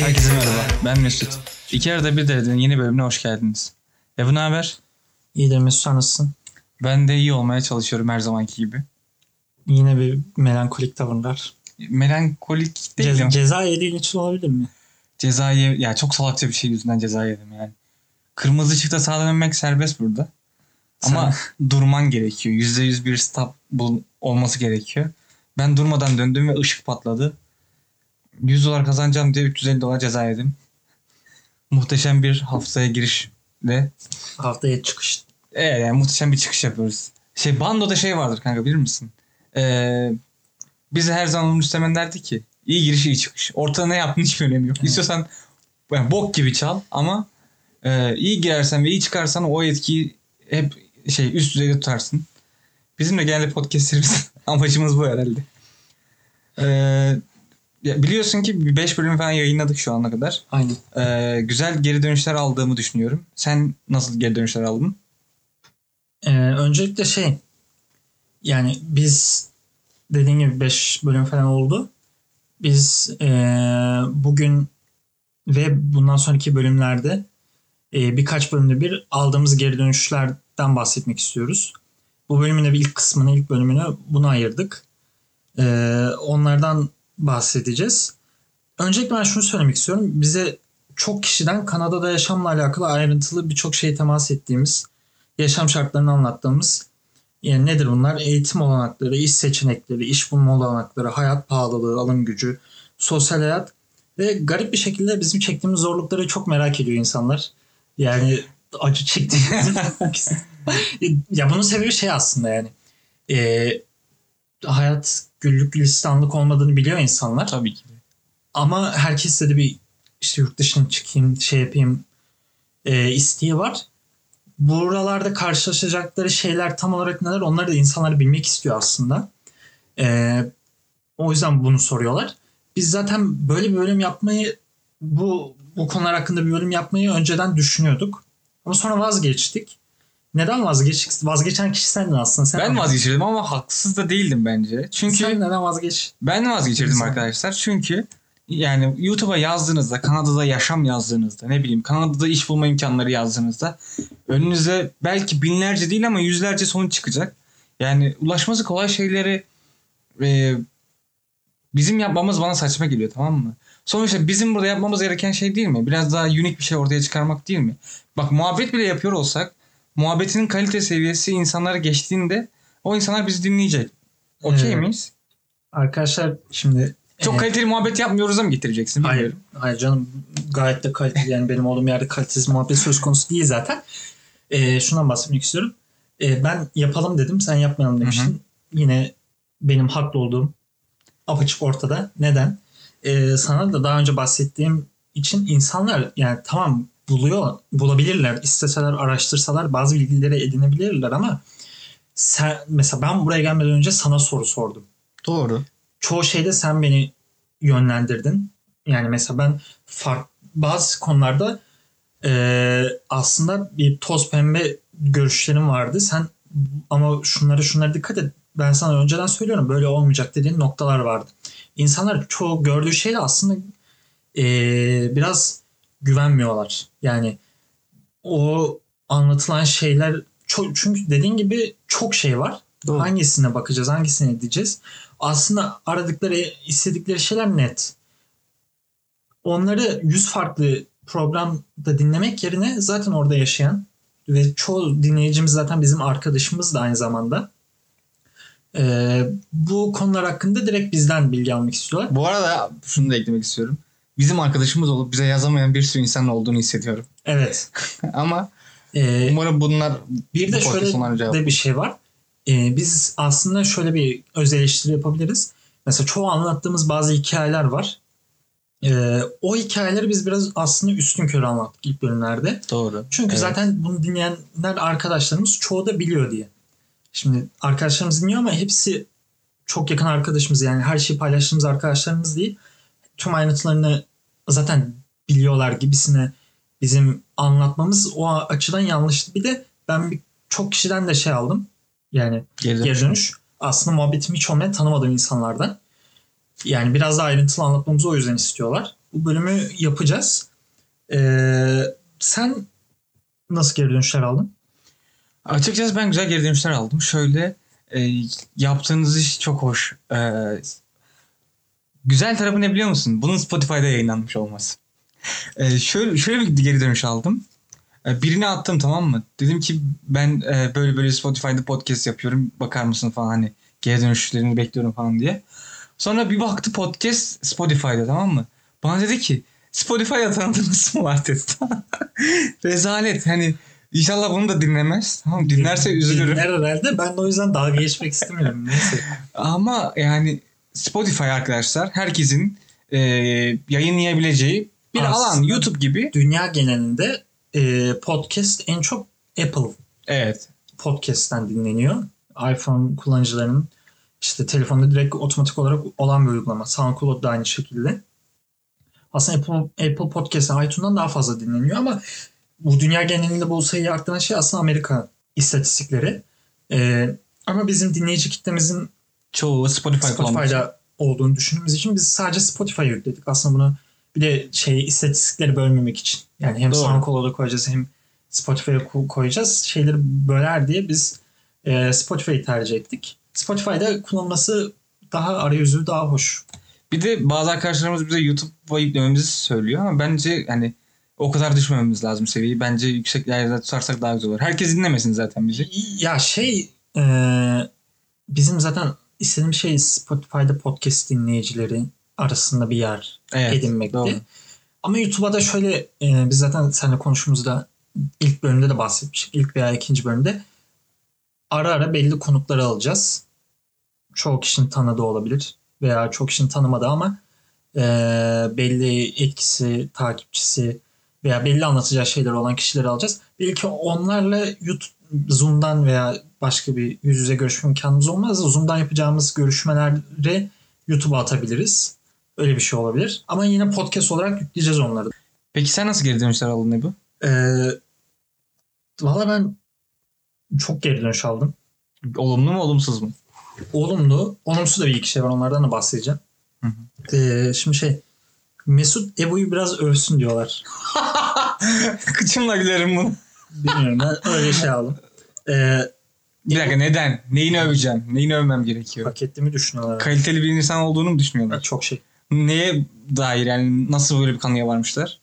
Herkese merhaba. Ben Mesut. İki arada bir deredenin yeni bölümüne hoş geldiniz. E bu ne haber? İyidir Mesut sen nasılsın? Ben de iyi olmaya çalışıyorum her zamanki gibi. Yine bir melankolik tavırlar. Melankolik değil Ce- ceza yediğin için olabilir mi? cezayı ya çok salakça bir şey yüzünden ceza yedim yani. Kırmızı ışıkta sağa dönmek serbest burada. Ama durman gerekiyor. Yüzde yüz bir stop olması gerekiyor. Ben durmadan döndüm ve ışık patladı. 100 dolar kazanacağım diye 350 dolar ceza yedim. Muhteşem bir haftaya girişle Haftaya çıkış. Evet yani muhteşem bir çıkış yapıyoruz. Şey bandoda şey vardır kanka bilir misin? Ee, bize her zaman Müslüman derdi ki iyi giriş iyi çıkış. Ortada ne yaptığın hiçbir önemi yok. Evet. İstiyorsan yani bok gibi çal ama e, iyi girersen ve iyi çıkarsan o etkiyi hep şey üst düzeyde tutarsın. Bizim de genelde podcastlerimiz amacımız bu herhalde. Ee, ya biliyorsun ki 5 bölüm falan yayınladık şu ana kadar. Aynen. Ee, güzel geri dönüşler aldığımı düşünüyorum. Sen nasıl geri dönüşler aldın? Ee, öncelikle şey yani biz dediğin gibi 5 bölüm falan oldu. Biz ee, bugün ve bundan sonraki bölümlerde ee, birkaç bölümde bir aldığımız geri dönüşlerden bahsetmek istiyoruz. Bu bölümün de bir ilk kısmını, ilk bölümünü buna ayırdık. Ee, onlardan bahsedeceğiz. Öncelikle ben şunu söylemek istiyorum. Bize çok kişiden Kanada'da yaşamla alakalı ayrıntılı birçok şey temas ettiğimiz, yaşam şartlarını anlattığımız yani nedir bunlar? Eğitim olanakları, iş seçenekleri, iş bulma olanakları, hayat pahalılığı, alım gücü, sosyal hayat ve garip bir şekilde bizim çektiğimiz zorlukları çok merak ediyor insanlar. Yani acı çektiğimiz ya bunun sebebi şey aslında yani. Ee, hayat güllük gülistanlık olmadığını biliyor insanlar. Tabii ki. Ama herkeste de bir işte yurt dışına çıkayım, şey yapayım e, isteği var. Buralarda karşılaşacakları şeyler tam olarak neler onları da insanlar bilmek istiyor aslında. E, o yüzden bunu soruyorlar. Biz zaten böyle bir bölüm yapmayı bu bu konular hakkında bir bölüm yapmayı önceden düşünüyorduk. Ama sonra vazgeçtik. Neden vazgeçtik? Vazgeçen kişi sendin aslında. Sen Ben vazgeçirdim ama haksız da değildim bence. Çünkü Sen neden vazgeç? ben vazgeçirdim Sen- arkadaşlar. Çünkü yani YouTube'a yazdığınızda, Kanada'da yaşam yazdığınızda, ne bileyim Kanada'da iş bulma imkanları yazdığınızda önünüze belki binlerce değil ama yüzlerce sonuç çıkacak. Yani ulaşması kolay şeyleri e, bizim yapmamız bana saçma geliyor tamam mı? Sonuçta bizim burada yapmamız gereken şey değil mi? Biraz daha unik bir şey ortaya çıkarmak değil mi? Bak muhabbet bile yapıyor olsak muhabbetinin kalite seviyesi insanlara geçtiğinde o insanlar bizi dinleyecek. Okey miyiz? Arkadaşlar şimdi Çok e, kaliteli muhabbet yapmıyoruz da mı getireceksin? Hayır, Bilmiyorum. hayır canım gayet de kaliteli yani benim olduğum yerde kalitesiz muhabbet söz konusu değil zaten. Ee, şundan bahsetmek istiyorum. Ee, ben yapalım dedim sen yapmayalım demiştin. Yine benim haklı olduğum apaçık ortada. Neden? Ee, sana da daha önce bahsettiğim için insanlar yani tamam buluyor, bulabilirler. isteseler, araştırsalar bazı bilgileri edinebilirler ama sen, mesela ben buraya gelmeden önce sana soru sordum Doğru. çoğu şeyde sen beni yönlendirdin. Yani mesela ben fark, bazı konularda e, aslında bir toz pembe görüşlerim vardı. Sen ama şunlara şunlara dikkat et. Ben sana önceden söylüyorum böyle olmayacak dediğin noktalar vardı. İnsanlar çoğu gördüğü şeyle aslında e, biraz güvenmiyorlar. Yani o anlatılan şeyler çok, çünkü dediğin gibi çok şey var. Doğru. Hangisine bakacağız, hangisine edeceğiz? Aslında aradıkları, istedikleri şeyler net. Onları yüz farklı programda dinlemek yerine zaten orada yaşayan ve çoğu dinleyicimiz zaten bizim arkadaşımız da aynı zamanda. Ee, bu konular hakkında direkt bizden bilgi almak istiyorlar. Bu arada şunu da eklemek istiyorum. Bizim arkadaşımız olup bize yazamayan bir sürü insan olduğunu hissediyorum. Evet. ama Ee, umarım bunlar Bir de şöyle de bir şey var. Ee, biz aslında şöyle bir öz eleştiri yapabiliriz. Mesela çoğu anlattığımız bazı hikayeler var. Ee, o hikayeleri biz biraz aslında üstün körü anlattık ilk bölümlerde. Doğru. Çünkü Evet. zaten bunu dinleyenler arkadaşlarımız çoğu da biliyor diye. Şimdi arkadaşlarımız dinliyor ama hepsi çok yakın arkadaşımız yani her şeyi paylaştığımız arkadaşlarımız değil. Tüm ayrıntılarını zaten biliyorlar gibisine bizim anlatmamız o açıdan yanlıştı. Bir de ben çok kişiden de şey aldım. Yani Geri geri dönüş. Aslında muhabbetimi hiç olmayan tanımadığım insanlardan. Yani biraz daha ayrıntılı anlatmamızı o yüzden istiyorlar. Bu bölümü yapacağız. Ee, sen nasıl geri dönüşler aldın? Açıkçası ben güzel geri dönüşler aldım. Şöyle e, yaptığınız iş çok hoş. E, güzel tarafı ne biliyor musun? Bunun Spotify'da yayınlanmış olması. E, şöyle, şöyle bir geri dönüş aldım. E, birini attım tamam mı? Dedim ki ben e, böyle böyle Spotify'da podcast yapıyorum. Bakar mısın falan hani geri dönüşlerini bekliyorum falan diye. Sonra bir baktı podcast Spotify'da tamam mı? Bana dedi ki Spotify'da tanıdığınız mı var dedi. Rezalet hani inşallah bunu da dinlemez. Tamam dinlerse üzülürüm. Dinler herhalde. Ben de o yüzden dalga geçmek istemiyorum. Neyse. Ama yani Spotify arkadaşlar herkesin e, yayınlayabileceği bir Aslında- alan YouTube gibi. Dünya genelinde e, podcast en çok Apple Evet. podcast'ten dinleniyor. iPhone kullanıcılarının işte telefonda direkt otomatik olarak olan bir uygulama. SoundCloud da aynı şekilde. Aslında Apple, Apple Podcast iTunes'dan daha fazla dinleniyor ama bu dünya genelinde bu sayıyı arttıran şey aslında Amerika istatistikleri. Ee, ama bizim dinleyici kitlemizin Çoğu Spotify. Spotify'da olduğunu düşündüğümüz için biz sadece Spotify'a yükledik. Aslında bunu bir de şey istatistikleri bölmemek için. Yani hem Doğru. SoundCloud'a koyacağız hem Spotify'a ko- koyacağız. Şeyleri böler diye biz e, Spotify'ı tercih ettik. Spotify'da kullanılması daha arayüzü daha hoş. Bir de bazı arkadaşlarımız bize YouTube'a yüklememizi söylüyor ama bence hani o kadar düşmememiz lazım seviyeyi. Bence yüksek yerlerde tutarsak daha güzel olur. Herkes dinlemesin zaten bizi. Ya şey e, bizim zaten istediğim şey Spotify'da podcast dinleyicileri arasında bir yer Evet. edinmekti. doğru. Ama YouTube'a da şöyle e, biz zaten seninle konuştuğumuzda ilk bölümde de bahsetmiştik. İlk veya ikinci bölümde ara ara belli konukları alacağız. Çoğu kişinin tanıdığı olabilir veya çok kişinin tanımadığı ama e, belli etkisi, takipçisi veya belli anlatacağı şeyler olan kişileri alacağız. Belki onlarla YouTube, Zoom'dan veya başka bir yüz yüze görüşme imkanımız olmaz. Zoom'dan yapacağımız görüşmeleri YouTube'a atabiliriz. Öyle bir şey olabilir. Ama yine podcast olarak yükleyeceğiz onları. Peki sen nasıl geri dönüşler aldın Ebu? Ee, Valla ben çok geri dönüş aldım. Olumlu mu olumsuz mu? Olumlu, olumsuz da bir iki şey var. Onlardan da bahsedeceğim. Hı Ee, şimdi şey Mesut Ebu'yu biraz övsün diyorlar. Kıçımla gülerim bunu. Bilmiyorum ben öyle şey aldım. Ee, Bir dakika neden? Neyini öveceğim? Neyini övmem gerekiyor? hak ettiğimi düşünüyorlar. Kaliteli bir insan olduğunu mu düşünüyorlar? Çok şey. Neye dair yani nasıl böyle bir kanıya varmışlar?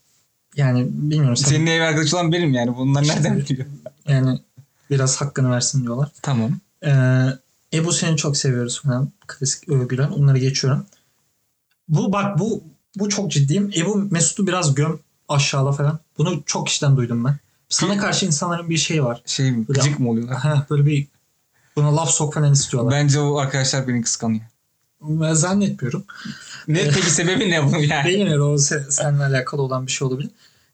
Yani bilmiyorum. Sen, Senin ev arkadaşı olan benim yani. Bunlar İşte- nereden biliyor? Yani biraz hakkını versin diyorlar. Tamam. Ee, Ebu seni çok seviyoruz falan. Klasik övgüler. Onları geçiyorum. Bu bak bu bu çok ciddiyim. Ebu Mesut'u biraz göm aşağıla falan. Bunu çok kişiden duydum ben. Sana karşı insanların bir şeyi var. Şey mi? Böyle- Gıcık mı oluyorlar? Böyle bir buna laf sok falan istiyorlar. Bence o arkadaşlar beni kıskanıyor. Ben zannetmiyorum. Ne peki sebebi ne bunun yani? Bilmiyorum o se- seninle alakalı olan bir şey olabilir.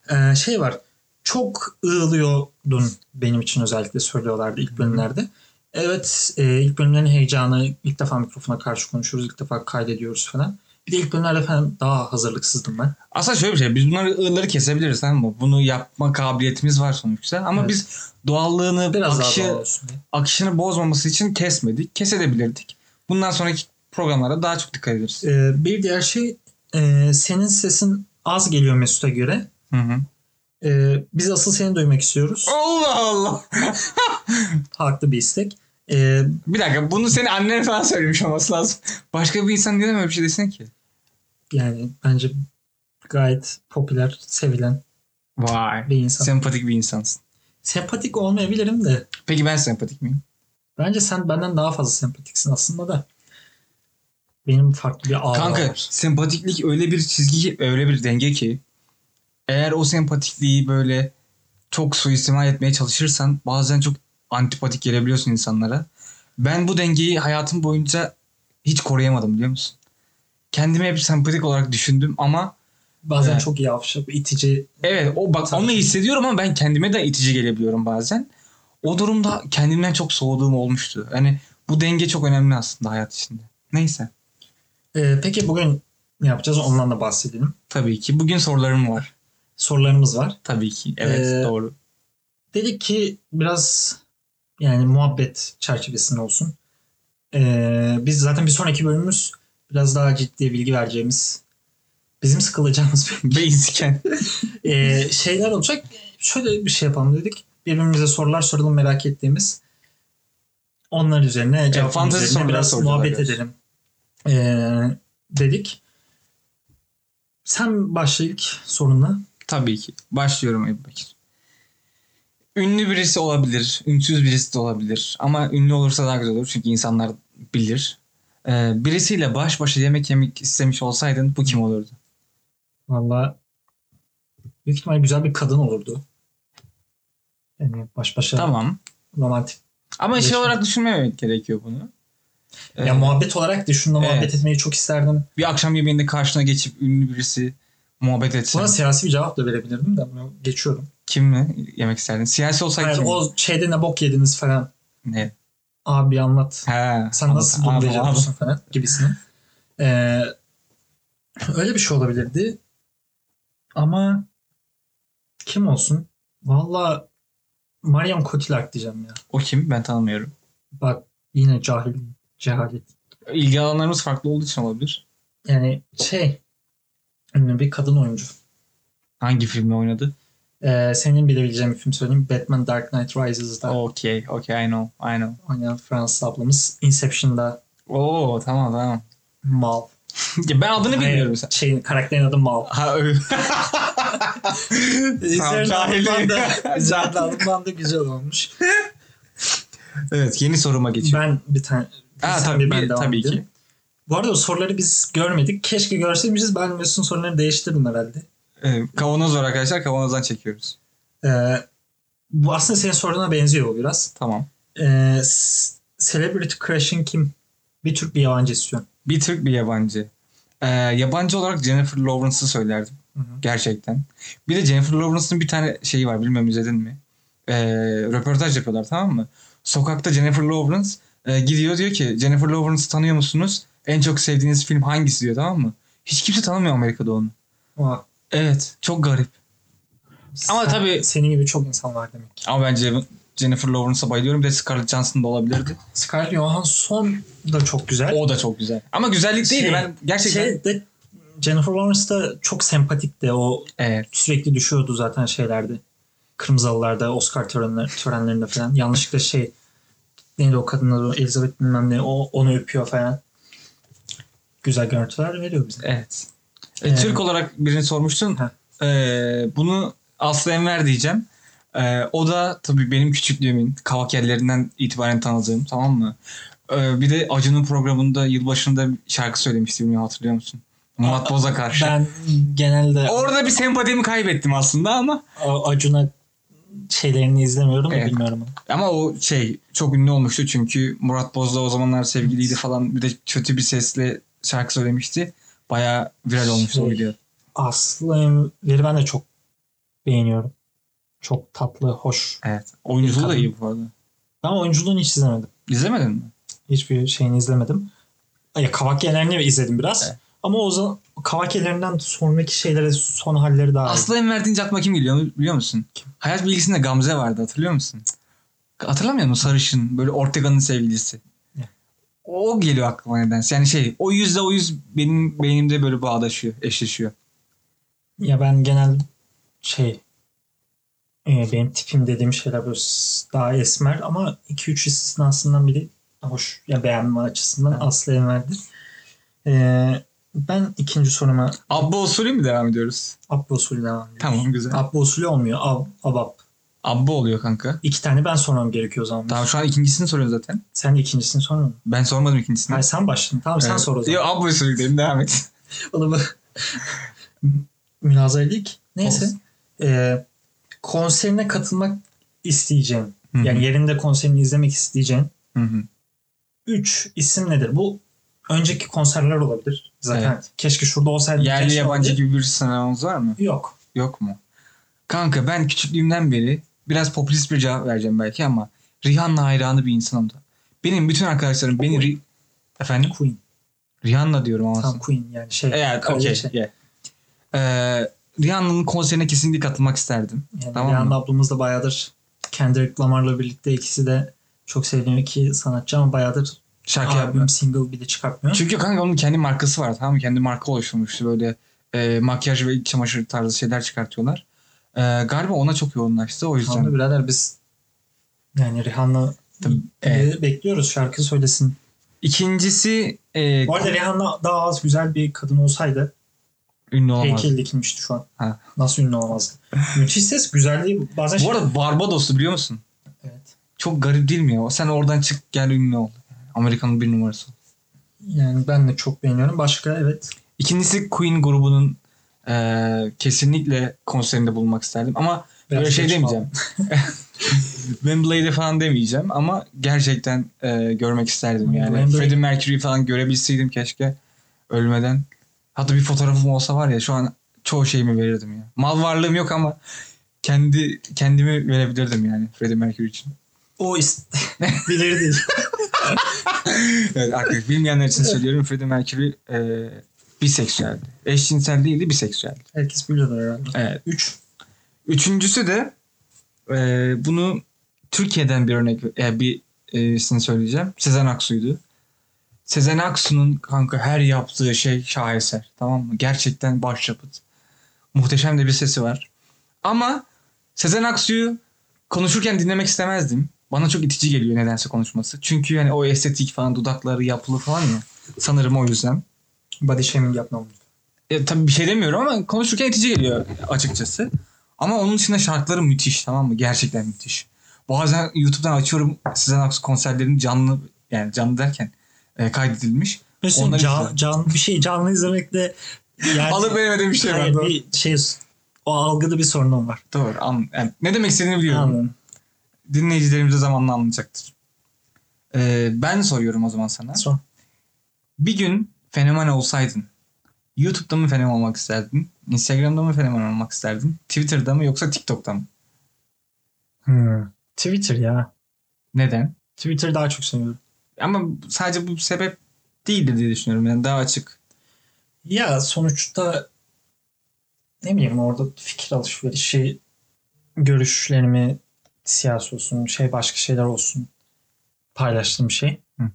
Ee, şey var. Çok ığılıyordun benim için özellikle söylüyorlardı ilk bölümlerde. Evet e, ilk bölümlerin heyecanı ilk defa mikrofona karşı konuşuyoruz ilk defa kaydediyoruz falan. Bir de ilk bölümlerde falan daha hazırlıksızdım ben. Aslında şöyle bir şey. Biz bunları ığları kesebiliriz tamam mı? Bunu yapma kabiliyetimiz var sonuçta. Ama Evet. biz doğallığını, Biraz akışı, doğal akışını bozmaması için kesmedik. Kesebilirdik. Bundan sonraki programlara daha çok dikkat ederiz. Ee, bir diğer şey e, senin sesin az geliyor Mesut'a göre. Hı hı. Ee, biz asıl seni duymak istiyoruz. Allah Allah. Haklı bir istek. Ee, Bir dakika bunu senin annen falan söylemiş olması lazım. Başka bir insan neden öyle bir şey desin ki? Yani bence gayet popüler, sevilen Vay. bir insan. Sempatik bir insansın. Sempatik olmayabilirim de Peki ben sempatik miyim? bence sen benden daha fazla sempatiksin aslında da. Benim farklı bir ağ Kanka var. sempatiklik öyle bir çizgi ki, öyle bir denge ki eğer o sempatikliği böyle çok suistimal etmeye çalışırsan bazen çok antipatik gelebiliyorsun insanlara. Ben bu dengeyi hayatım boyunca hiç koruyamadım biliyor musun? Kendimi hep sempatik olarak düşündüm ama Bazen Evet. çok yavşak, itici. evet o bak onu hissediyorum ama ben kendime de itici gelebiliyorum bazen. O durumda kendimden çok soğuduğum olmuştu. Yani bu denge çok önemli aslında hayat içinde. Neyse. Ee, peki bugün ne yapacağız? Ondan da bahsedelim. Tabii ki. Bugün sorularım var. sorularımız var. Tabii ki. Evet Ee, doğru. Dedik ki biraz yani muhabbet çerçevesinde olsun. Ee, biz zaten bir sonraki bölümümüz biraz daha ciddi bilgi vereceğimiz bizim sıkılacağımız Basicen. Ee, şeyler olacak. Şöyle bir şey yapalım dedik. Birbirimize sorular soralım merak ettiğimiz. Onlar üzerine cevap fantezi üzerine biraz muhabbet edelim. Ee, dedik. Sen başla ilk sorunla. Tabii ki. Başlıyorum Ebu Bekir. Ünlü birisi olabilir. Ünsüz birisi de olabilir. Ama ünlü olursa daha güzel olur. Çünkü insanlar bilir. Ee, birisiyle baş başa yemek yemek istemiş olsaydın bu kim olurdu? Valla büyük ihtimal güzel bir kadın olurdu. Yani baş başa Tamam. romantik. Ama şey olarak düşünmemek gerekiyor bunu. Ee, Ya muhabbet olarak şununla Evet. muhabbet etmeyi çok isterdim. bir akşam yemeğinde karşına geçip ünlü birisi muhabbet etsen. Buna siyasi bir cevap da verebilirdim de bunu geçiyorum. Kimle yemek isterdin? Siyasi olsaydı Yani kim? o şeyde ne bok yediniz falan. Ne? Abi anlat. He, Sen nasıl bunu beceriyorsun falan gibisini. Ee, öyle bir şey olabilirdi. Ama kim olsun? Valla Marion Cotillard diyeceğim ya. O kim? Ben tanımıyorum. Bak yine cahil, cehalet. İlgi alanlarımız farklı olduğu için olabilir. Yani şey ünlü bir kadın oyuncu. Hangi filmde oynadı? Ee, senin bilebileceğin bir film söyleyeyim. Batman Dark Knight Rises'da Okay, okay, I know, I know. oynayan Fransız ablamız. Inception'da Oo, tamam tamam. Mal. Ya ben adını bilmiyorum mesela. Şeyin, karakterin adı Mal. Ha öyle. Üzerine cahil. alınan da, güzel olmuş. evet, yeni soruma geçiyorum. Ben bir tane Ha, sen tabii, ben devam tabii ki. Bu arada soruları biz görmedik. Keşke görseymişiz. Ben Mesut'un sorularını değiştirdim herhalde. Ee, kavanoz var arkadaşlar, kavanozdan çekiyoruz. Ee, bu aslında senin soruna benziyor bu biraz. Tamam. S- celebrity crush'ın kim? Bir Türk bir yabancı istiyorum. Bir Türk bir yabancı. Ee, yabancı olarak Jennifer Lawrence'ı söylerdim. Hı hı. Gerçekten. Bir de Jennifer Lawrence'ın bir tane şeyi var bilmem izledin mi? Ee, röportaj yapıyorlar tamam mı? Sokakta Jennifer Lawrence e, gidiyor diyor ki Jennifer Lawrence'ı tanıyor musunuz? En çok sevdiğiniz film hangisi diyor tamam mı? Hiç kimse tanımıyor Amerika'da onu. Aa, Evet çok garip. Ama sen- tabii- Senin gibi çok insan var demek. Ama bence Jennifer Lawrence'a bayılıyorum. Bir de Scarlett Johansson da olabilirdi. Scarlett Johansson da çok güzel. O da çok güzel. Ama güzellik değil. Şey- ben gerçekten... Şey de Jennifer Lawrence da çok sempatik de o Evet. sürekli düşüyordu zaten şeylerde. Kırmızı Halılarda, Oscar törenler, törenlerinde falan. Yanlışlıkla şey neydi o kadın adı Elizabeth bilmem ne o, onu öpüyor falan. Güzel görüntüler veriyor bize. Evet. E, Türk olarak birini sormuştun. Ee, bunu Aslı Enver diyeceğim. Ee, o da tabii benim küçüklüğümün kavak yerlerinden itibaren tanıdığım tamam mı? Ee, bir de Acun'un programında yılbaşında şarkı söylemişti bilmiyorum hatırlıyor musun? Murat Boz'a karşı. Ben genelde Orada bir sempatimi kaybettim aslında ama Acun'a şeylerini izlemiyorum Evet. bilmiyorum. onu. ama o şey çok ünlü olmuştu çünkü Murat Boz'la o zamanlar sevgiliydi falan bir de kötü bir sesle şarkı söylemişti. Bayağı viral olmuştu o Şey, video. Aslı Enver'i ben de çok beğeniyorum. Çok tatlı, hoş. Evet. Oyunculuğu da iyi bu arada. Ben oyunculuğunu hiç izlemedim. İzlemedin mi? Hiçbir şeyini izlemedim. Ya kavak yerlerini izledim biraz. Evet. Ama o zaman kavak yerlerinden sonraki şeylere son halleri daha. Aslı Enver deyince aklıma kim geliyor biliyor musun? Hayat bilgisinde Gamze vardı hatırlıyor musun? Hatırlamıyor musun? Sarışın böyle Ortega'nın sevgilisi. O geliyor aklıma nedense. Yani şey o yüzde o yüz benim beynimde böyle bağdaşıyor, eşleşiyor. Ya ben genel şey e, benim tipim dediğim şeyler böyle daha esmer ama 2-3 istisnasından biri hoş ya beğenme açısından Evet. Aslı Enver'dir. E, ben ikinci soruma Abba usulü mü devam ediyoruz? Abba usulü devam ediyorum. Tamam güzel. Abba usulü olmuyor. Ab, abab. Abba oluyor kanka. İki tane ben sormam gerekiyor o zaman. Tamam şu an ikincisini soruyorsun zaten. Sen ikincisini sorma mı? Ben sormadım ikincisini. Hayır sen başladın. Tamam sen Evet. sor o zaman. Yok abba usulü gidelim devam et. Onu bu münazara değil. Neyse. Olsun. Ee, konserine katılmak isteyeceğin Hı hı. yani yerinde konserini izlemek isteyeceğin Hı hı. 3 isim nedir? Bu önceki konserler olabilir. Zaten keşke şurada olsaydı. Yerli keşke yabancı olabilir. gibi bir sınav var mı? Yok. Yok mu? Kanka ben küçüklüğümden beri biraz popülist bir cevap vereceğim belki ama Rihanna hayranı bir insanım da. Benim bütün arkadaşlarım beni... Ri- Efendim? Queen. Rihanna diyorum ama. Tam Queen yani şey. Evet, okey. kraliçe. yeah. Ee, Rihanna'nın konserine kesinlikle katılmak isterdim. Yani Tamam Rihanna mı? ablamız da bayağıdır Kendrick Lamar'la birlikte ikisi de çok sevdiğim iki sanatçı ama bayağıdır Şarkı albüm, yapmak. single bile çıkartmıyor. Çünkü kanka onun kendi markası var tamam mı? Kendi marka oluşturmuştu. Böyle e, makyaj ve iç çamaşır tarzı şeyler çıkartıyorlar. E, galiba ona çok yoğunlaştı o yüzden. Tamam birader biz yani Rihanna Tabii, e, bekliyoruz şarkı söylesin. İkincisi e, Bu arada Rihanna daha az güzel bir kadın olsaydı ünlü olamaz. heykel dikilmişti şu an. Ha. Nasıl ünlü olamazdı? Müthiş ses, güzelliği bazen. Bu arada Barbados'tu biliyor musun? Evet. Çok garip değil mi ya? Sen oradan çık gel ünlü ol. Amerika'nın bir numarası. Yani ben de çok beğeniyorum. Başka evet. İkincisi Queen grubunun e, kesinlikle konserinde bulunmak isterdim. Ama Biraz böyle şey demeyeceğim. Wembley'de falan demeyeceğim ama gerçekten e, görmek isterdim yani. Wembley- Freddie Mercury falan görebilseydim keşke ölmeden. Hatta bir fotoğrafım olsa var ya şu an çoğu şeyimi verirdim ya. Mal varlığım yok ama kendi kendimi verebilirdim yani Freddie Mercury için. O ist bilirdi. evet arkadaşlar bilmeyenler için söylüyorum Freddie Mercury e, biseksüeldi. Eşcinsel değildi biseksüeldi. Herkes biliyordur herhalde. Evet. Üç. Üçüncüsü de e, bunu Türkiye'den bir örnek e, bir e, söyleyeceğim. Sezen Aksu'ydu. Sezen Aksu'nun kanka her yaptığı şey şaheser. Tamam mı? Gerçekten başyapıt. Muhteşem de bir sesi var. Ama Sezen Aksu'yu konuşurken dinlemek istemezdim. Bana çok itici geliyor nedense konuşması. Çünkü yani o estetik falan dudakları yapılı falan ya. Sanırım o yüzden. Body shaming yapmam. E, tabii bir şey demiyorum ama konuşurken itici geliyor açıkçası. Ama onun dışında şarkıları müthiş tamam mı? Gerçekten müthiş. Bazen YouTube'dan açıyorum Sezen Aksu konserlerini canlı yani canlı derken e, kaydedilmiş. Mesela Onları can, can, bir şey canlı izlemekte yani, Alıp veremediğim bir şey var. Doğru. bir şey o algıda bir sorunum var. Doğru. An, yani ne demek istediğini biliyorum. Anladım. Dinleyicilerimiz de zamanla anlayacaktır. E, ben soruyorum o zaman sana. Son. Bir gün fenomen olsaydın YouTube'da mı fenomen olmak isterdin? Instagram'da mı fenomen olmak isterdin? Twitter'da mı yoksa TikTok'ta mı? Hmm. Twitter ya. Neden? Twitter daha çok seviyorum. Ama sadece bu sebep değildir diye düşünüyorum. Yani daha açık. Ya sonuçta ne bileyim orada fikir alışverişi görüşlerimi siyasi olsun şey başka şeyler olsun paylaştığım şey. Hı hı.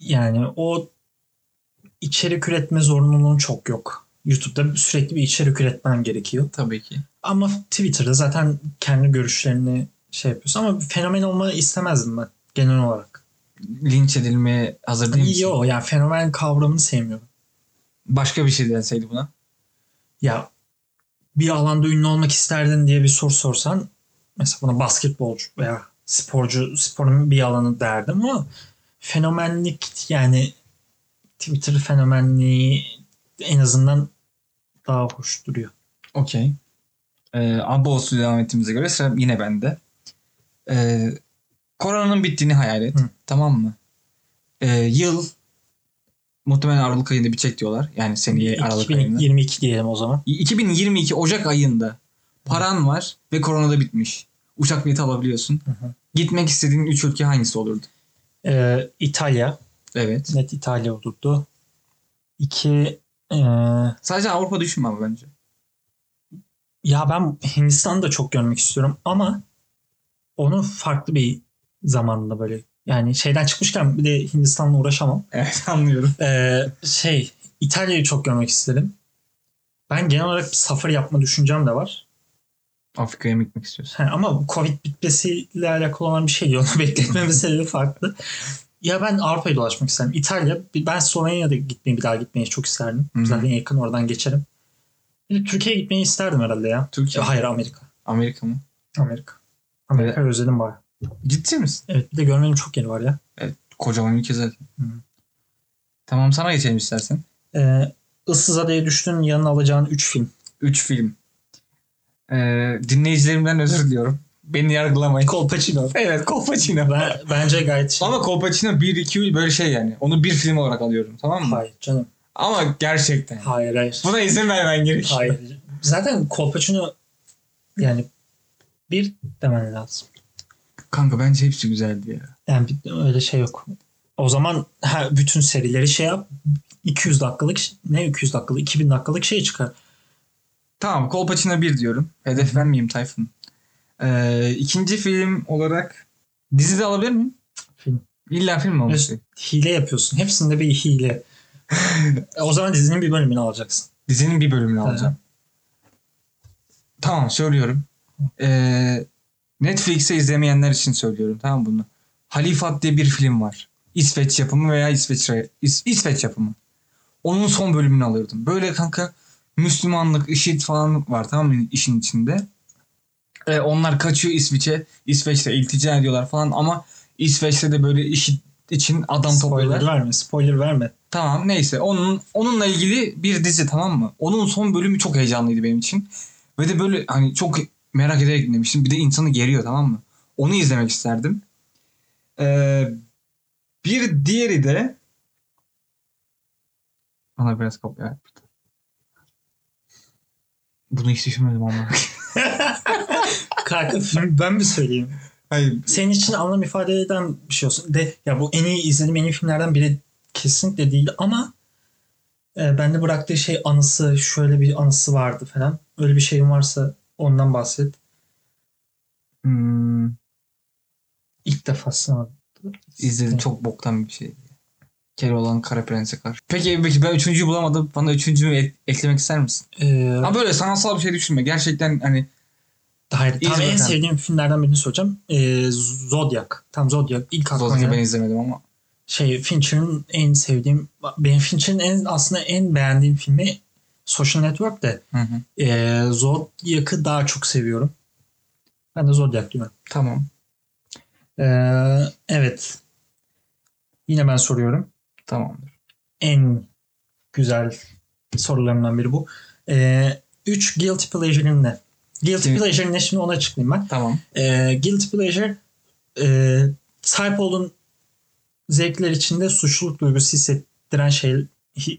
Yani o içerik üretme zorunluluğun çok yok. YouTube'da sürekli bir içerik üretmen gerekiyor. Tabii ki. Ama Twitter'da zaten kendi görüşlerini şey yapıyorsun. Ama fenomen olmayı istemezdim ben genel olarak. Linç edilmeye hazır değil misin? Yok yani fenomen kavramını sevmiyorum. Başka bir şey denseydi buna. ya bir alanda ünlü olmak isterdin diye bir soru sorsan mesela buna basketbolcu veya sporcu sporun bir alanı derdim ama fenomenlik yani Twitter fenomenliği en azından daha hoş duruyor. Okey. Ee, Abos'u devam ettiğimize göre sıra yine bende. Ee, koronanın bittiğini hayal et. Hı. Tamam mı? Ee, yıl muhtemelen Aralık ayında bitecek diyorlar. Yani seneye Aralık ayında. 2022 diyelim o zaman. 2022 Ocak ayında paran var ve korona da bitmiş. Uçak bileti alabiliyorsun. Hı hı. Gitmek istediğin 3 ülke hangisi olurdu? Ee, İtalya. Evet. Net İtalya olurdu. İki ee, Sadece Avrupa düşünme ama bence. Ya ben Hindistan'ı da çok görmek istiyorum ama onu farklı bir zamanda böyle yani şeyden çıkmışken bir de Hindistan'la uğraşamam. Evet anlıyorum. Ee, şey İtalya'yı çok görmek isterim. Ben genel olarak bir safari yapma düşüncem de var. Afrika'ya mı gitmek istiyorsun? Ha, ama Covid bitmesiyle alakalı olan bir şey. Onu bekletme meseleleri farklı. Ya ben Avrupa'yı dolaşmak isterim. İtalya, ben Slovenya'da gitmeyi bir daha gitmeyi çok isterdim. Hı hı. Zaten yakın oradan geçerim. Bir de Türkiye'ye gitmeyi isterdim herhalde ya. Türkiye. Hayır Amerika. Amerika mı? Amerika. Amerika'yı özledim baya. Ciddi misin? Evet bir de görmenin çok yeri var ya. Kocaman ülke zaten. Hı. Tamam sana geçelim istersen. Ee, Issız Adaya düştün yanına alacağın 3 film. 3 film. Ee, dinleyicilerimden özür diliyorum. Beni yargılamayın. Colpacino. evet Kolpaçino. Ben, bence gayet şey. Ama Kolpaçino 1 2 böyle şey yani. Onu bir film olarak alıyorum tamam mı? Hayır canım. Ama gerçekten. Hayır hayır. Buna izin vermen gerekiyor. Hayır. Zaten Colpacino yani bir demen lazım. Kanka bence hepsi güzeldi ya. Yani bir- öyle şey yok. O zaman ha, bütün serileri şey yap. 200 dakikalık ne 200 dakikalık 2000 dakikalık şey çıkar. Tamam Kolpaçino 1 diyorum. Hedef vermeyeyim Tayfun. Ee, ikinci film olarak dizi de alabilir miyim? Film. İlla film mi? Evet. Hile yapıyorsun. Hepsinde bir hile. o zaman dizinin bir bölümünü alacaksın. Dizinin bir bölümünü alacağım. Tamam söylüyorum. Ee, Netflix'e izlemeyenler için söylüyorum tamam bunu. Halifat diye bir film var. İsveç yapımı veya İsveç, İs- İsveç yapımı. Onun son bölümünü alırdım. Böyle kanka Müslümanlık, IŞİD falan var tamam mı işin içinde. Ee, onlar kaçıyor İsveç'e. İsveç'te iltica ediyorlar falan ama İsveç'te de böyle IŞİD için adam Spoiler topluyorlar. verme. Spoiler verme. Tamam neyse onun onunla ilgili bir dizi tamam mı? Onun son bölümü çok heyecanlıydı benim için. Ve de böyle hani çok merak ederek dinlemiştim. Bir de insanı geriyor tamam mı? Onu izlemek isterdim. Ee, bir diğeri de bana biraz kopya. Bunu hiç düşünmedim ama. Kanka ben mi söyleyeyim? Hayır. Senin için anlam ifade eden bir şey olsun. De ya bu en iyi izlediğim en iyi filmlerden biri kesinlikle değil ama e, bende bıraktığı şey anısı şöyle bir anısı vardı falan. Öyle bir şeyin varsa ondan bahset. Hmm, İlk defa sınavda. izledim çok boktan bir şey. Keloğlan Kara Prens'e karşı. Peki, peki ben üçüncüyü bulamadım. Bana üçüncümü ek- eklemek ister misin? Ee, Ama böyle sanatsal bir şey düşünme. Gerçekten hani hayır, tam en sevdiğim filmlerden birini söyleyeceğim. Ee, Zodiac. Tam Zodiac. İlk aklıma Zodiac'ı ben izlemedim ama. şey Fincher'ın en sevdiğim benim Fincher'ın en aslında en beğendiğim filmi Social Network de Hı hı. e, Zodiac'ı daha çok seviyorum. Ben de Zodiac diyorum. Tamam. Ee, evet. Yine ben soruyorum. Tamamdır. En güzel sorularımdan biri bu. Ee, üç Guilty Pleasure'ın ne? Guilty Evet. Pleasure ne şimdi ona açıklayayım ben. Tamam. Ee, guilty pleasure e, sahip olduğun zevkler içinde suçluluk duygusu hissettiren şey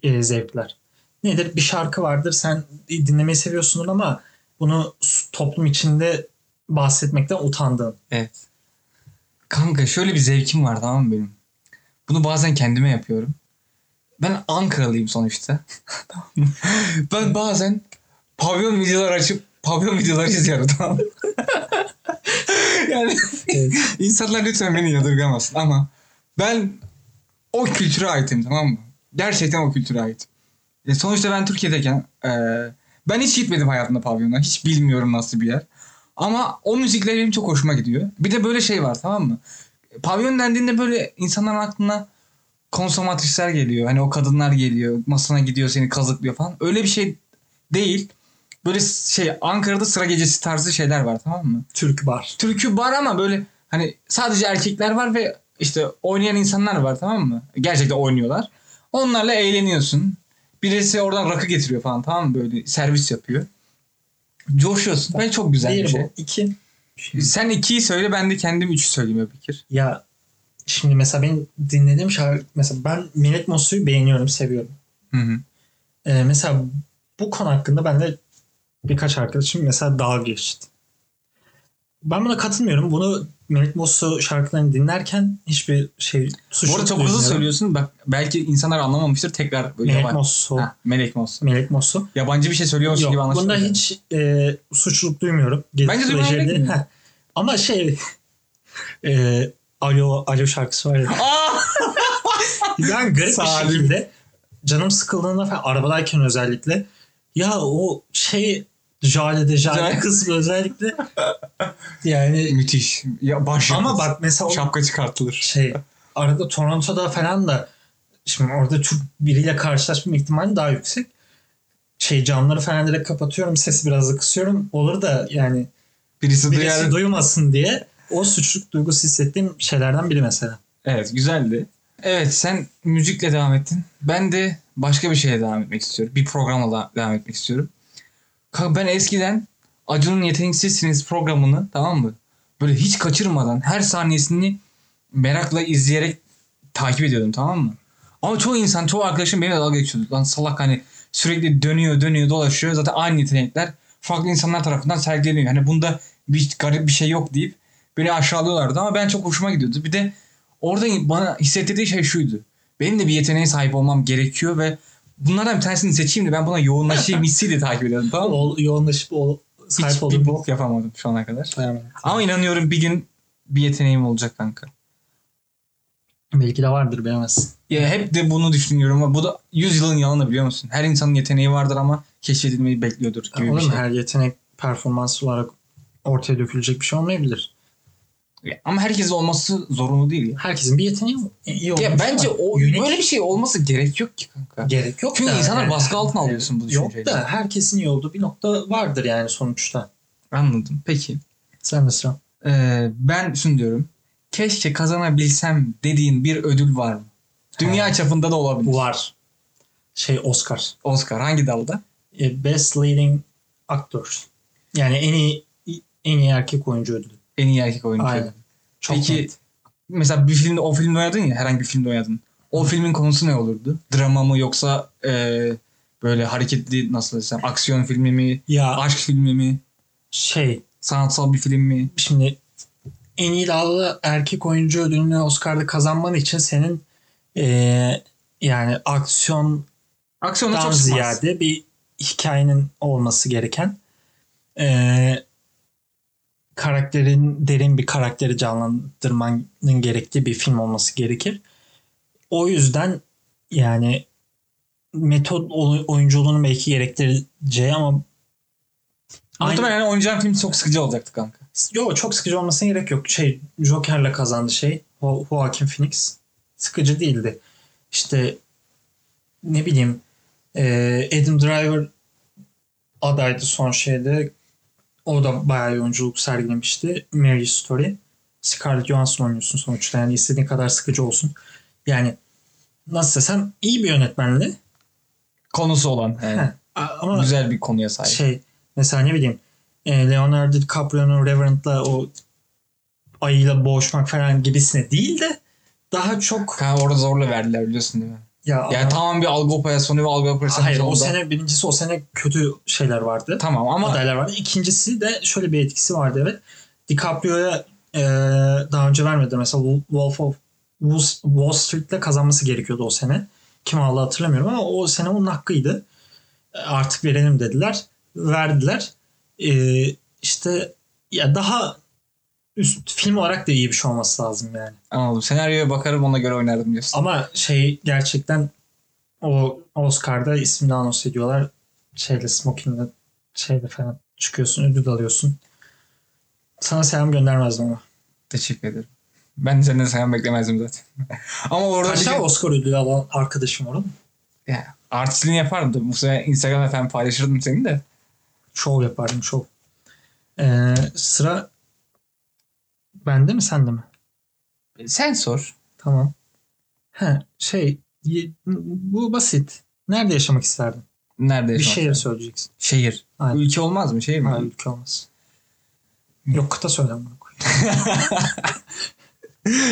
e, zevkler. Nedir? Bir şarkı vardır sen dinlemeyi seviyorsundur ama bunu toplum içinde bahsetmekten utandığın. Evet. Kanka şöyle bir zevkim var tamam mı benim? Bunu bazen kendime yapıyorum. Ben Ankaralıyım sonuçta. Ben bazen pavyon videolar açıp pavyon videoları izliyorum tamam yani Evet. insanlar lütfen beni yadırgamasın ama ben o kültüre aitim tamam mı? Gerçekten o kültüre ait. E, sonuçta ben Türkiye'deyken e, ben hiç gitmedim hayatımda pavyona. Hiç bilmiyorum nasıl bir yer. Ama o müzikler benim çok hoşuma gidiyor. Bir de böyle şey var tamam mı? Pavyon dendiğinde böyle insanların aklına konsomatrisler geliyor. Hani o kadınlar geliyor. Masana gidiyor seni kazıklıyor falan. Öyle bir şey değil. Böyle şey Ankara'da sıra gecesi tarzı şeyler var tamam mı? Türk bar. Türkü var ama böyle hani sadece erkekler var ve işte oynayan insanlar var tamam mı? Gerçekten oynuyorlar. Onlarla eğleniyorsun. Birisi oradan rakı getiriyor falan tamam mı? Böyle servis yapıyor. Coşuyorsun. Ve çok güzel bir Diğeri şey. bu. İki. Sen ikiyi söyle ben de kendim üçü söyleyeyim Bekir. Ya şimdi mesela benim dinlediğim şarkı mesela ben Millet Mosso'yu beğeniyorum, seviyorum. Hı hı. Ee, mesela bu konu hakkında ben de birkaç arkadaşım mesela dalga geçti. Ben buna katılmıyorum. Bunu Melek Mosso şarkılarını dinlerken hiçbir şey Bu suçluluk arada çok hızlı söylüyorsun. Bak belki insanlar anlamamıştır. Tekrar böyle Melek yaban- Mosso. Ha, Melek Moss. Melek Mosso. Yabancı bir şey söylüyormuş gibi Yok, anlaşılıyor. bunda hiç e, suçluluk duymuyorum. Guilty Bence duymam. Ama şey e, Alo Alo şarkısı var ya. Ben garip bir Salim. şekilde canım sıkıldığında falan arabadayken özellikle ya o şey Jale de Jale kısmı özellikle yani Müthiş. Ya baş ama bak mesela şapka çıkartılır. şey arada Toronto'da falan da şimdi orada Türk biriyle karşılaşma ihtimali daha yüksek. Şey camları falan direkt kapatıyorum. Sesi biraz da kısıyorum. Olur da yani Birisi birisi duyar. duymasın diye o suçluluk duygusu hissettiğim şeylerden biri mesela. Evet güzeldi. Evet sen müzikle devam ettin. Ben de başka bir şeye devam etmek istiyorum. Bir programla devam etmek istiyorum. Ben eskiden Acun'un Yeteneksizsiniz programını tamam mı? Böyle hiç kaçırmadan her saniyesini merakla izleyerek takip ediyordum tamam mı? Ama çoğu insan, çoğu arkadaşım benimle dalga geçiyordu. Lan salak hani sürekli dönüyor, dönüyor, dolaşıyor. Zaten aynı yetenekler farklı insanlar tarafından sergileniyor. Hani bunda bir garip bir şey yok deyip beni aşağılıyorlardı ama ben çok hoşuma gidiyordu. Bir de orada bana hissettirdiği şey şuydu. Benim de bir yeteneğe sahip olmam gerekiyor ve bunlardan bir tanesini seçeyim de ben buna yoğunlaşayım hissiyle takip ediyordum tamam mı? Yoğunlaşıp ol, sahip Hiç bir bok yapamadım şu ana kadar. Ama inanıyorum bir gün bir yeteneğim olacak kanka. Belki de vardır bilemezsin. Ya hep de bunu düşünüyorum ama bu da 100 yılın yalanı biliyor musun? Her insanın yeteneği vardır ama keşfedilmeyi bekliyordur gibi bir Oğlum şey. her yetenek performans olarak ortaya dökülecek bir şey olmayabilir. Ya Ama herkes olması zorunlu değil ya. Herkesin bir yeteneği iyi olmuş Ya bence o unique böyle bir şey olması gerek yok ki kanka. gerek yok Çünkü da insanlar yani- baskı altına alıyorsun bu Yok düşünceyle. da herkesin iyi olduğu bir nokta vardır yani sonuçta. Anladım. Peki. Sen de sıra. Ee, ben şunu diyorum. Keşke kazanabilsem dediğin bir ödül var mı? Dünya Ha. çapında da olabilir. Var. Şey Oscar. Oscar hangi dalda? E, Best Leading Actor. Yani en iyi en iyi erkek oyuncu ödülü. En iyi erkek oyuncu. Aynen. Çok Peki net. mesela bir filmde o filmde oynadın ya herhangi bir filmde oynadın. O filmin konusu ne olurdu? Drama mı yoksa e, böyle hareketli nasıl desem aksiyon filmi mi? Ya Aşk filmi mi? şey Sanatsal bir film mi? şimdi en iyi dalda erkek oyuncu ödülünü Oscar'da kazanman için senin e, yani aksiyondan Aksiyonda çok ziyade bir hikayenin olması gereken e, karakterin derin bir karakteri canlandırmanın gerektiği bir film olması gerekir. O yüzden yani metot oy- oyunculuğunu belki gerektireceği ama Muhtemelen oynayacağım film çok sıkıcı olacaktı kanka. Yo çok sıkıcı olmasına gerek yok. Şey Joker'le kazandı şey. Jo- Joaquin Phoenix. Sıkıcı değildi. İşte ne bileyim e, Adam Driver adaydı son şeyde. O da bayağı oyunculuk sergilemişti. Mary Story. Scarlett Johansson oynuyorsun sonuçta. Yani istediğin kadar sıkıcı olsun. Yani nasıl desem iyi bir yönetmenli. Konusu olan. Yani. Ama Güzel bir konuya sahip. şey mesela ne bileyim e, Leonardo DiCaprio'nun Revenant'la o ayıyla boğuşmak falan gibisine değil de daha çok Kanka orada zorla verdiler biliyorsun değil mi? Ya Yani tamam bir algı operasyonu ve algı operasyonu hayır o sonunda- sene birincisi o sene kötü şeyler vardı. Tamam ama adaylar vardı. İkincisi de şöyle bir etkisi vardı evet. DiCaprio'ya e, daha önce vermedi. Mesela Wolf of Wall- Wall Street'le kazanması gerekiyordu o sene. Kim aldı hatırlamıyorum ama o sene onun hakkıydı. E, Artık verelim dediler. Verdiler. E, işte ya daha üst film olarak da iyi bir şey olması lazım yani. anladım. Senaryoya bakarım ona göre oynardım diyorsun. Ama şey gerçekten o Oscar'da ismini anons ediyorlar. Şeyle smoking'le şeyle falan çıkıyorsun ödül alıyorsun. Sana selam göndermezdim ama. Teşekkür ederim. Ben senden selam beklemezdim zaten. ama orada Kaç bir tane Oscar ödülü alan arkadaşım var oğlum. ya, artistliğini yapardım tabii. Bu sefer Instagram'da falan paylaşırdım seni de. Şov yapardım şov. Ee, sıra bende mi sende mi? Sen sor. Tamam. He, şey bu basit. Nerede yaşamak isterdin? Nerede Bir yaşamak şehir istersin? söyleyeceksin. Şehir. Aynen. Ülke olmaz mı? Şehir mi? Hayır ülke olmaz. Yok kıta söyle amına koy.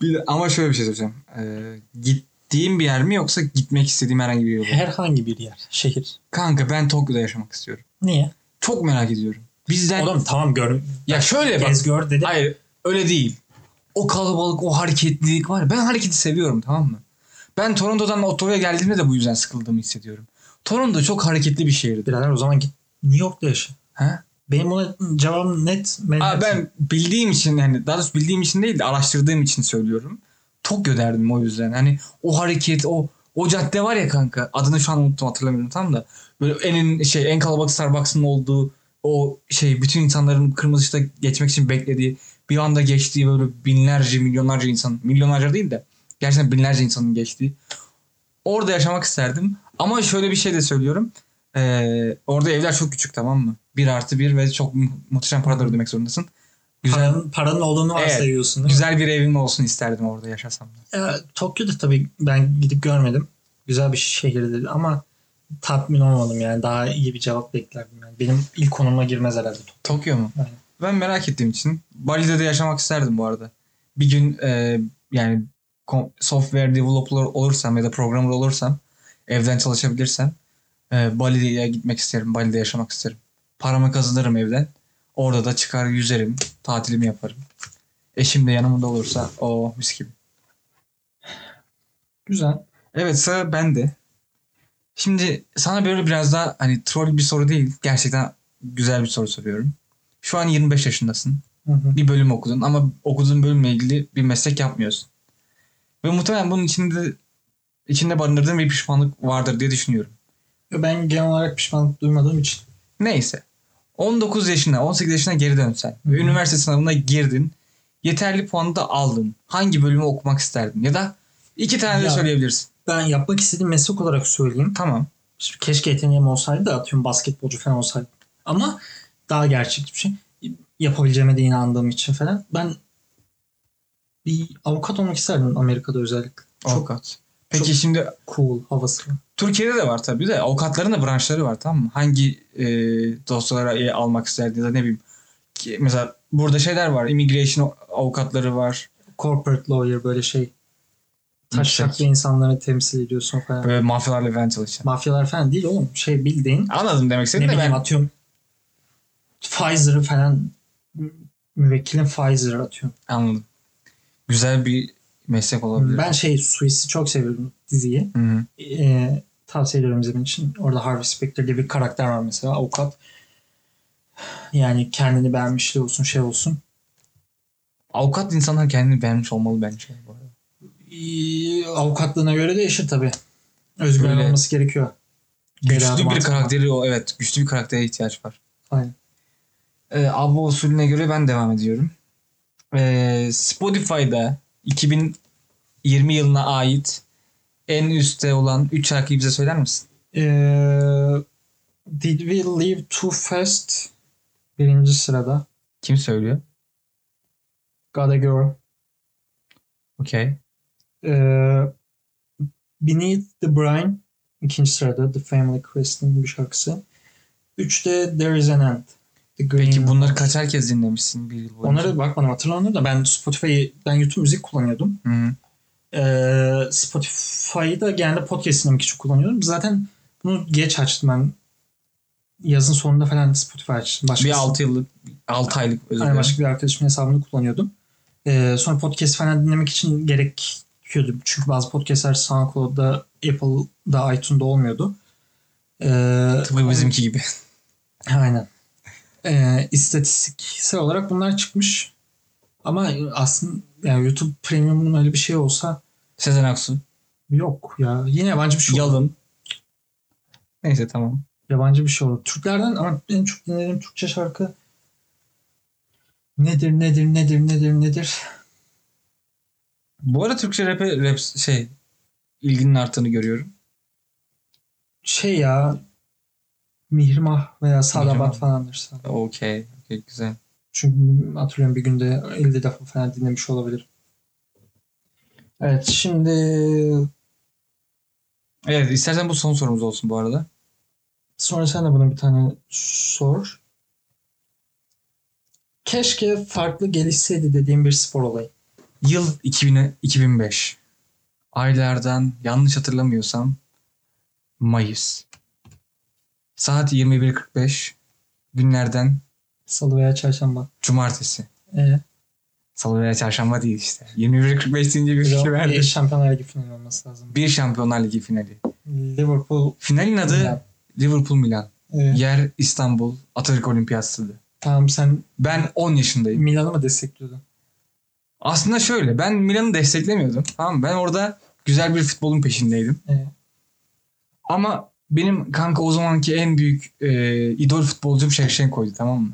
Bir ama şöyle bir şey söyleyeceğim. Ee, gittiğim bir yer mi yoksa gitmek istediğim herhangi bir yol mu? Herhangi bir yer, şehir. Kanka ben Tokyo'da yaşamak istiyorum. Niye? Çok merak ediyorum. Bizden... Oğlum tamam gör. ya şöyle bak. Gez gör dedi. Hayır öyle değil. O kalabalık, o hareketlilik var. Ben hareketi seviyorum tamam mı? Ben Toronto'dan Ottawa'ya geldiğimde de bu yüzden sıkıldığımı hissediyorum. Toronto çok hareketli bir şehirdi. Birader o zaman git New York'ta yaşa. Ha? Benim ona cevabım net. Aa, ben bildiğim için yani daha doğrusu bildiğim için değil de araştırdığım için söylüyorum. Tokyo derdim o yüzden. Hani o hareket, o o cadde var ya kanka. Adını şu an unuttum hatırlamıyorum tam da. Böyle en şey en kalabalık Starbucks'ın olduğu o şey bütün insanların kırmızı ışıkta geçmek için beklediği bir anda geçtiği böyle binlerce milyonlarca insan milyonlarca değil de gerçekten binlerce insanın geçtiği orada yaşamak isterdim ama şöyle bir şey de söylüyorum Ee, orada evler çok küçük tamam mı bir artı bir ve çok mu- muhteşem paralar ödemek zorundasın güzel paranın, paranın olduğunu Evet. varsayıyorsun değil mi? güzel bir evim olsun isterdim orada yaşasam da. Ya, Tokyo'da tabii ben gidip görmedim. Güzel bir şehirdi ama tatmin olmadım yani. Daha iyi bir cevap beklerdim yani. Benim ilk konuma girmez herhalde. Tokyo mu? Aynen. Ben merak ettiğim için Bali'de de yaşamak isterdim bu arada. Bir gün e, yani software developer olursam ya da programmer olursam evden çalışabilirsem e, Bali'ye gitmek isterim. Bali'de yaşamak isterim. Paramı kazanırım evden. Orada da çıkar yüzerim. Tatilimi yaparım. Eşim de yanımda olursa o mis gibi. Güzel. Evet sıra bende. Şimdi sana böyle biraz daha hani troll bir soru değil. Gerçekten güzel bir soru soruyorum. Şu an 25 yaşındasın. Hı hı. Bir bölüm okudun ama okuduğun bölümle ilgili bir meslek yapmıyorsun. Ve muhtemelen bunun içinde içinde barındırdığın bir pişmanlık vardır diye düşünüyorum. Ben genel olarak pişmanlık duymadığım için. Neyse. 19 yaşına, 18 yaşına geri dönsen ve Hı hı. üniversite sınavına girdin. Yeterli puanı da aldın. Hangi bölümü okumak isterdin? Ya da iki tane de Ya- söyleyebilirsin. Ben yapmak istediğim meslek olarak söyleyeyim. Tamam. Şimdi keşke yeteneğim olsaydı da atıyorum basketbolcu falan olsaydı. Ama daha gerçekçi bir şey. Yapabileceğime de inandığım için falan. Ben bir avukat olmak isterdim Amerika'da özellikle. Çok Avukat. Peki çok- şimdi cool havası. Türkiye'de de var tabii de avukatların da branşları var tamam mı? Hangi e, dosyaları almak isterdin ya da ne bileyim. Ki, mesela burada şeyler var. Immigration avukatları var. Corporate lawyer böyle şey. Taş Yüksek. şaklı insanları temsil ediyorsun falan. Böyle mafyalarla falan çalışan. Mafyalar falan değil oğlum. Şey bildiğin Anladım demek istediğini de ben atıyorum Pfizer'ı falan müvekkilin Pfizer'ı atıyorum. anladım. Güzel bir meslek olabilir. Ben şey Suits'i çok seviyorum diziyi. Hı hı. Ee, tavsiye ediyorum izlemen için. Orada Harvey Specter diye bir karakter var mesela avukat. Yani kendini beğenmişliği olsun şey olsun. Avukat insanlar kendini beğenmiş olmalı bence. bu arada. Ee, avukatlığına göre değişir tabii. Özgüven Böyle olması gerekiyor. Güçlü bir karakteri o evet. Güçlü bir karaktere ihtiyaç var. Aynen. Ee, abla usulüne göre ben devam ediyorum. Ee, Spotify'da 2020 yılına ait en üstte olan 3 şarkıyı bize söyler misin? Ee, Did We Leave Too Fast? Birinci sırada. Kim söylüyor? Got a Girl. Okey. Ee, Beneath the Brine. ikinci sırada. The Family Crest'in bir şarkısı. Üçte There Is An End. Peki bunları kaçar kez dinlemişsin bir yıl boyunca? Onları bakmadım hatırlamıyorum da ben Spotify'ı ben YouTube müzik kullanıyordum. Hı hı. Ee, Spotify'ı da genelde podcast dinlemek için kullanıyorum. Zaten bunu geç açtım ben. Yazın sonunda falan Spotify açtım. Başka Bir 6 yıllık, 6 aylık özür dilerim. başka bir arkadaşımın hesabını kullanıyordum. Ee, sonra podcast falan dinlemek için gerekiyordu. Çünkü bazı podcastler SoundCloud'da, Apple'da, iTunes'da olmuyordu. Ee, Tıpkı bizimki gibi. Aynen. Ee, istatistiksel olarak bunlar çıkmış. Ama aslında yani YouTube Premium'un öyle bir şey olsa Sezen Aksu. yok ya. Yine yabancı bir şey olur. Yalın. Neyse tamam. Yabancı bir şey olur. Türklerden ama en çok dinlediğim Türkçe şarkı nedir nedir nedir nedir nedir? Bu arada Türkçe rap'e rap şey ilginin arttığını görüyorum. Şey ya Mihrimah veya Sadabat Mihrimah. falandır. Okey. Okey güzel. Çünkü hatırlıyorum bir günde 50 defa falan dinlemiş olabilir. Evet şimdi Evet istersen bu son sorumuz olsun bu arada. sonra sen de buna bir tane sor. Keşke farklı gelişseydi dediğim bir spor olayı. Yıl 2000, 2005. Aylardan yanlış hatırlamıyorsam Mayıs. Saat 21.45. Günlerden Salı veya çarşamba. cumartesi. Ee, Salı veya çarşamba değil işte. 21.45 deyince bir fikir bir verdi. Şampiyonlar Ligi finali olması lazım. Bir Şampiyonlar Ligi finali. Liverpool Finalin adı Milan. Liverpool Milan. Ee, Yer İstanbul Atatürk Olimpiyat Stadı. tamam sen Ben 10 yaşındayım. Milan'ı mı destekliyordun? Aslında şöyle ben Milan'ı desteklemiyordum. Tamam mı? Ben orada güzel bir futbolun peşindeydim. Ee, Ama benim kanka o zamanki en büyük e, idol futbolcum Shevchenko'ydu tamam mı?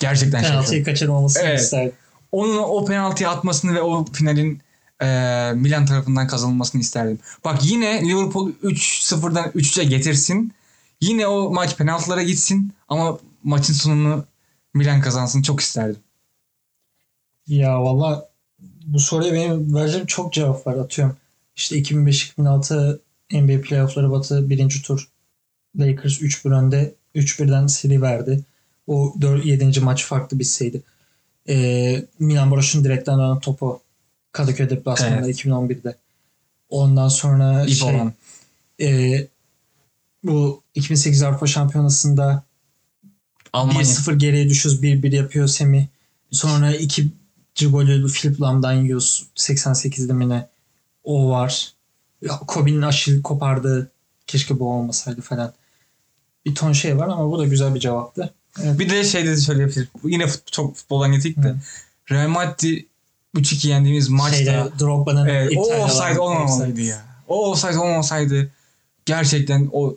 Gerçekten penaltıyı Shevchenko. kaçırmamasını Evet. isterdim. Onun o penaltıyı atmasını ve o finalin e, Milan tarafından kazanılmasını isterdim. Bak yine Liverpool 3-0'dan 3'e getirsin. Yine o maç penaltılara gitsin ama maçın sonunu Milan kazansın çok isterdim. Ya valla bu soruya benim vereceğim çok cevap var. Atıyorum işte 2005-2006 NBA playoffları batı birinci tur Lakers 3-1 önde 3-1'den seri verdi. O 4, 7. maç farklı bitseydi. Ee, Milan Baroş'un direkten dönen topu Kadıköy deplasmanında 2011'de. Ondan sonra İp şey, e, bu 2008 Avrupa Şampiyonası'nda Almanya. 1-0 geriye düşüyoruz 1-1 yapıyor Semih. Sonra ikinci golü Philip Lam'dan yiyoruz 88'de mi ne? O var. Ya, Kobe'nin aşil kopardığı keşke bu olmasaydı falan. Bir ton şey var ama bu da güzel bir cevaptı. Evet. Bir de şey de söyleyebilir. Bu Yine fut, çok futboldan gittik de. Hı. Real Madrid 3-2 yendiğimiz maçta Şeyde, Drogba'nın evet, o offside olmamalıydı ya. O offside olmasaydı gerçekten o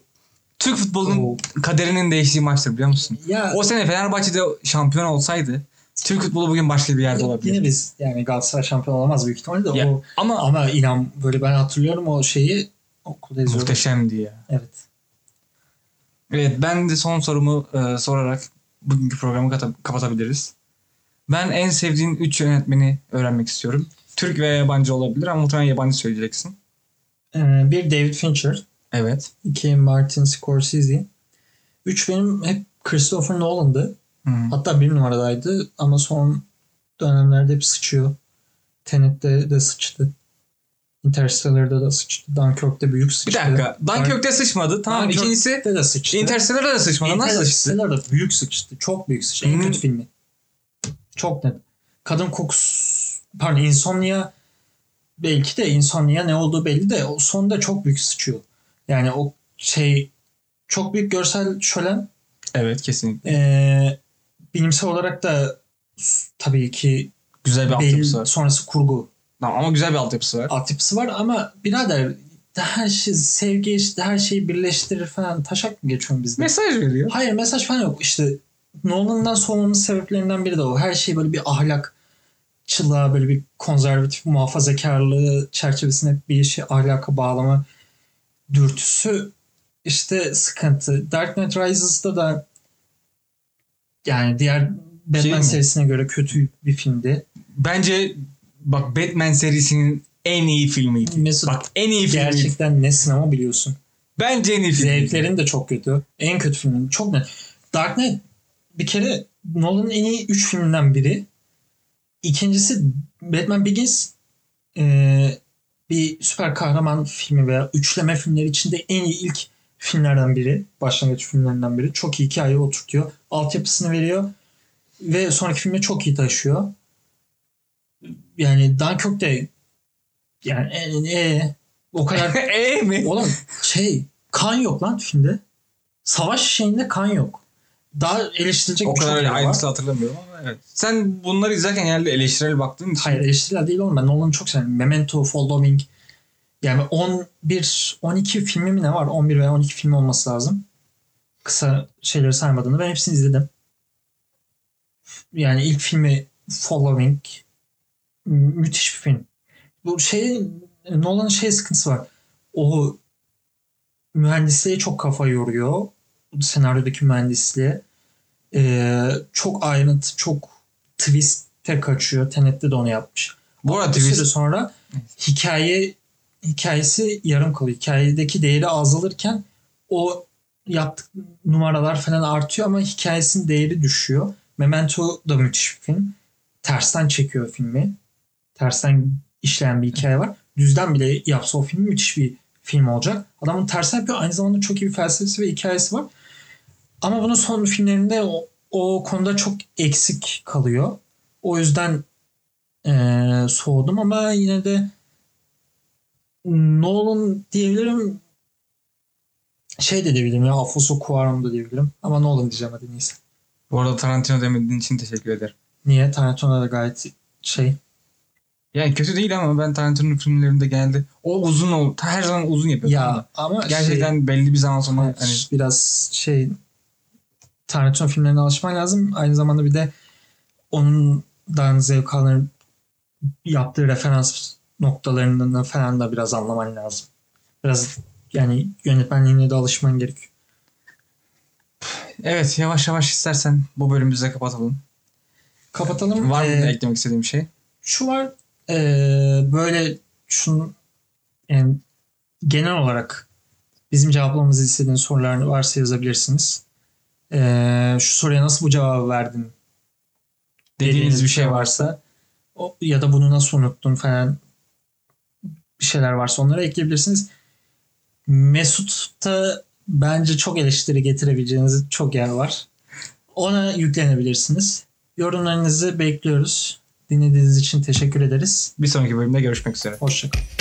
Türk futbolunun Oo. kaderinin değiştiği maçtır biliyor musun? Ya O sene Fenerbahçe'de şampiyon olsaydı Türk futbolu bugün başka bir yerde olabilir. yine biz yani Galatasaray şampiyon olamaz büyük ihtimalle de Ya, o ama ama inan böyle ben hatırlıyorum o şeyi okulda izliyordum. muhteşemdi ya. Evet. Evet ben de son sorumu e, sorarak bugünkü programı kapatabiliriz. Ben en sevdiğin 3 yönetmeni öğrenmek istiyorum. Türk veya yabancı olabilir ama muhtemelen yabancı söyleyeceksin. Ee, bir David Fincher, Evet. iki Martin Scorsese, üç benim hep Christopher Nolan'dı. Hatta bir numaradaydı ama son dönemlerde hep sıçıyor. Tenet'te de sıçtı. Interstellar'da da sıçtı. Dunkirk'te büyük Bir sıçtı. dakika. Dunkirk'te sıçmadı. Tamam Dunkirk'te ikincisi de sıçtı. Interstellar'da da sıçmadı. Nasıl sıçtı? Interstellar'da büyük sıçtı. Çok büyük sıçtı. En Hmm. kötü filmi. Çok net. Kadın kokusu pardon Insomnia belki de Insomnia ne olduğu belli de o sonda çok büyük sıçıyor. Yani o şey çok büyük görsel şölen Evet kesinlikle. ee, bilimsel olarak da tabii ki Güzel bir altyapısı var. sonrası kurgu Tamam, ama güzel bir altyapısı var. altyapısı var ama birader her şey sevgi işte her şeyi birleştirir falan taşak mı geçiyorum bizde? Mesaj veriyor. Hayır mesaj falan yok. İşte Nolan'dan soğumamın sebeplerinden biri de o. Her şey böyle bir ahlak çılığa böyle bir konservatif muhafazakarlığı çerçevesinde bir işi ahlaka bağlama dürtüsü işte sıkıntı. Dark Knight Rises'da da yani diğer Batman Şey mi? serisine göre kötü bir filmdi. Bence bak Batman serisinin en iyi filmiydi. Mesut Bak en iyi filmiydi. gerçekten ne sinema biliyorsun. Bence en iyi filmiydi. Zevklerin de çok kötü. En kötü filmin. Çok net. Dark Knight bir kere Nolan'ın en iyi 3 filminden biri. İkincisi Batman Begins e, bir süper kahraman filmi veya üçleme filmleri içinde en iyi ilk filmlerden biri. Başlangıç filmlerinden biri. Çok iyi hikaye oturtuyor. Altyapısını veriyor. Ve sonraki filme çok iyi taşıyor. Yani Dunkirk de yani e, e, o kadar Eee mi? Oğlum şey kan yok lan filmde. Savaş şeyinde kan yok. Daha eleştirilecek O birçok kadar yer var. ayrıntılı hatırlamıyorum ama evet. Sen bunları izlerken genelde eleştirel baktığın için Hayır eleştiriler değil oğlum. Ben Nolan'ı çok severim. Memento, Following. Yani 11, 12 filmi mi ne var? 11 veya 12 film olması lazım. Kısa şeyleri saymadığını. Ben hepsini izledim. Yani ilk filmi Following mü- müthiş bir film. Bu şey Nolan'ın şey sıkıntısı var. O mühendisliğe çok kafa yoruyor. Senaryodaki mühendisliğe. Ee, çok ayrıntı, çok twist'e kaçıyor. Tenet'te de onu yapmış. Bu arada Bir süre twist, sonra hikaye hikayesi yarım kalıyor. Hikayedeki değeri azalırken o yaptık numaralar falan artıyor ama hikayesinin değeri düşüyor. Memento da müthiş bir film. Tersten çekiyor filmi. Tersten işleyen bir hikaye var. Düzden bile yapsa o film müthiş bir film olacak. Adamın tersten yapıyor. Aynı zamanda çok iyi bir felsefesi ve hikayesi var. Ama bunun son filmlerinde o, o konuda çok eksik kalıyor. O yüzden eee, soğudum ama yine de Nolan diyebilirim şey de diyebilirim ya Alfonso Cuarón da diyebilirim ama Nolan diyeceğim hadi neyse. bu arada Tarantino demediğin için teşekkür ederim. Niye? Tarantino da gayet şey Yani kötü değil ama ben Tarantino'nun filmlerinde genelde o uzun ol her zaman uzun yapıyor. tamam ya ama Gerçekten şey, belli bir zaman sonra evet, hani biraz şey Tarantino filmlerine alışman lazım. Aynı zamanda bir de ondan zevk alan yaptığı referans noktalarından falan da biraz anlaman lazım. Biraz yani yönetmenliğine de alışman gerekiyor. evet yavaş yavaş istersen bu bölümümüzü de kapatalım. Kapatalım. Var mı Ee, eklemek istediğim şey? şu var eee, böyle şunu yani genel olarak bizim cevaplamamızı istediğiniz sorular varsa yazabilirsiniz. Eee, şu soruya nasıl bu cevabı verdin Dediğiniz bir şey varsa o, ya da bunu nasıl unuttun falan bir şeyler varsa onları ekleyebilirsiniz. Mesut'ta bence çok eleştiri getirebileceğiniz çok yer var. Ona yüklenebilirsiniz. Yorumlarınızı bekliyoruz. Dinlediğiniz için teşekkür ederiz. Bir sonraki bölümde görüşmek üzere. Hoşçakalın.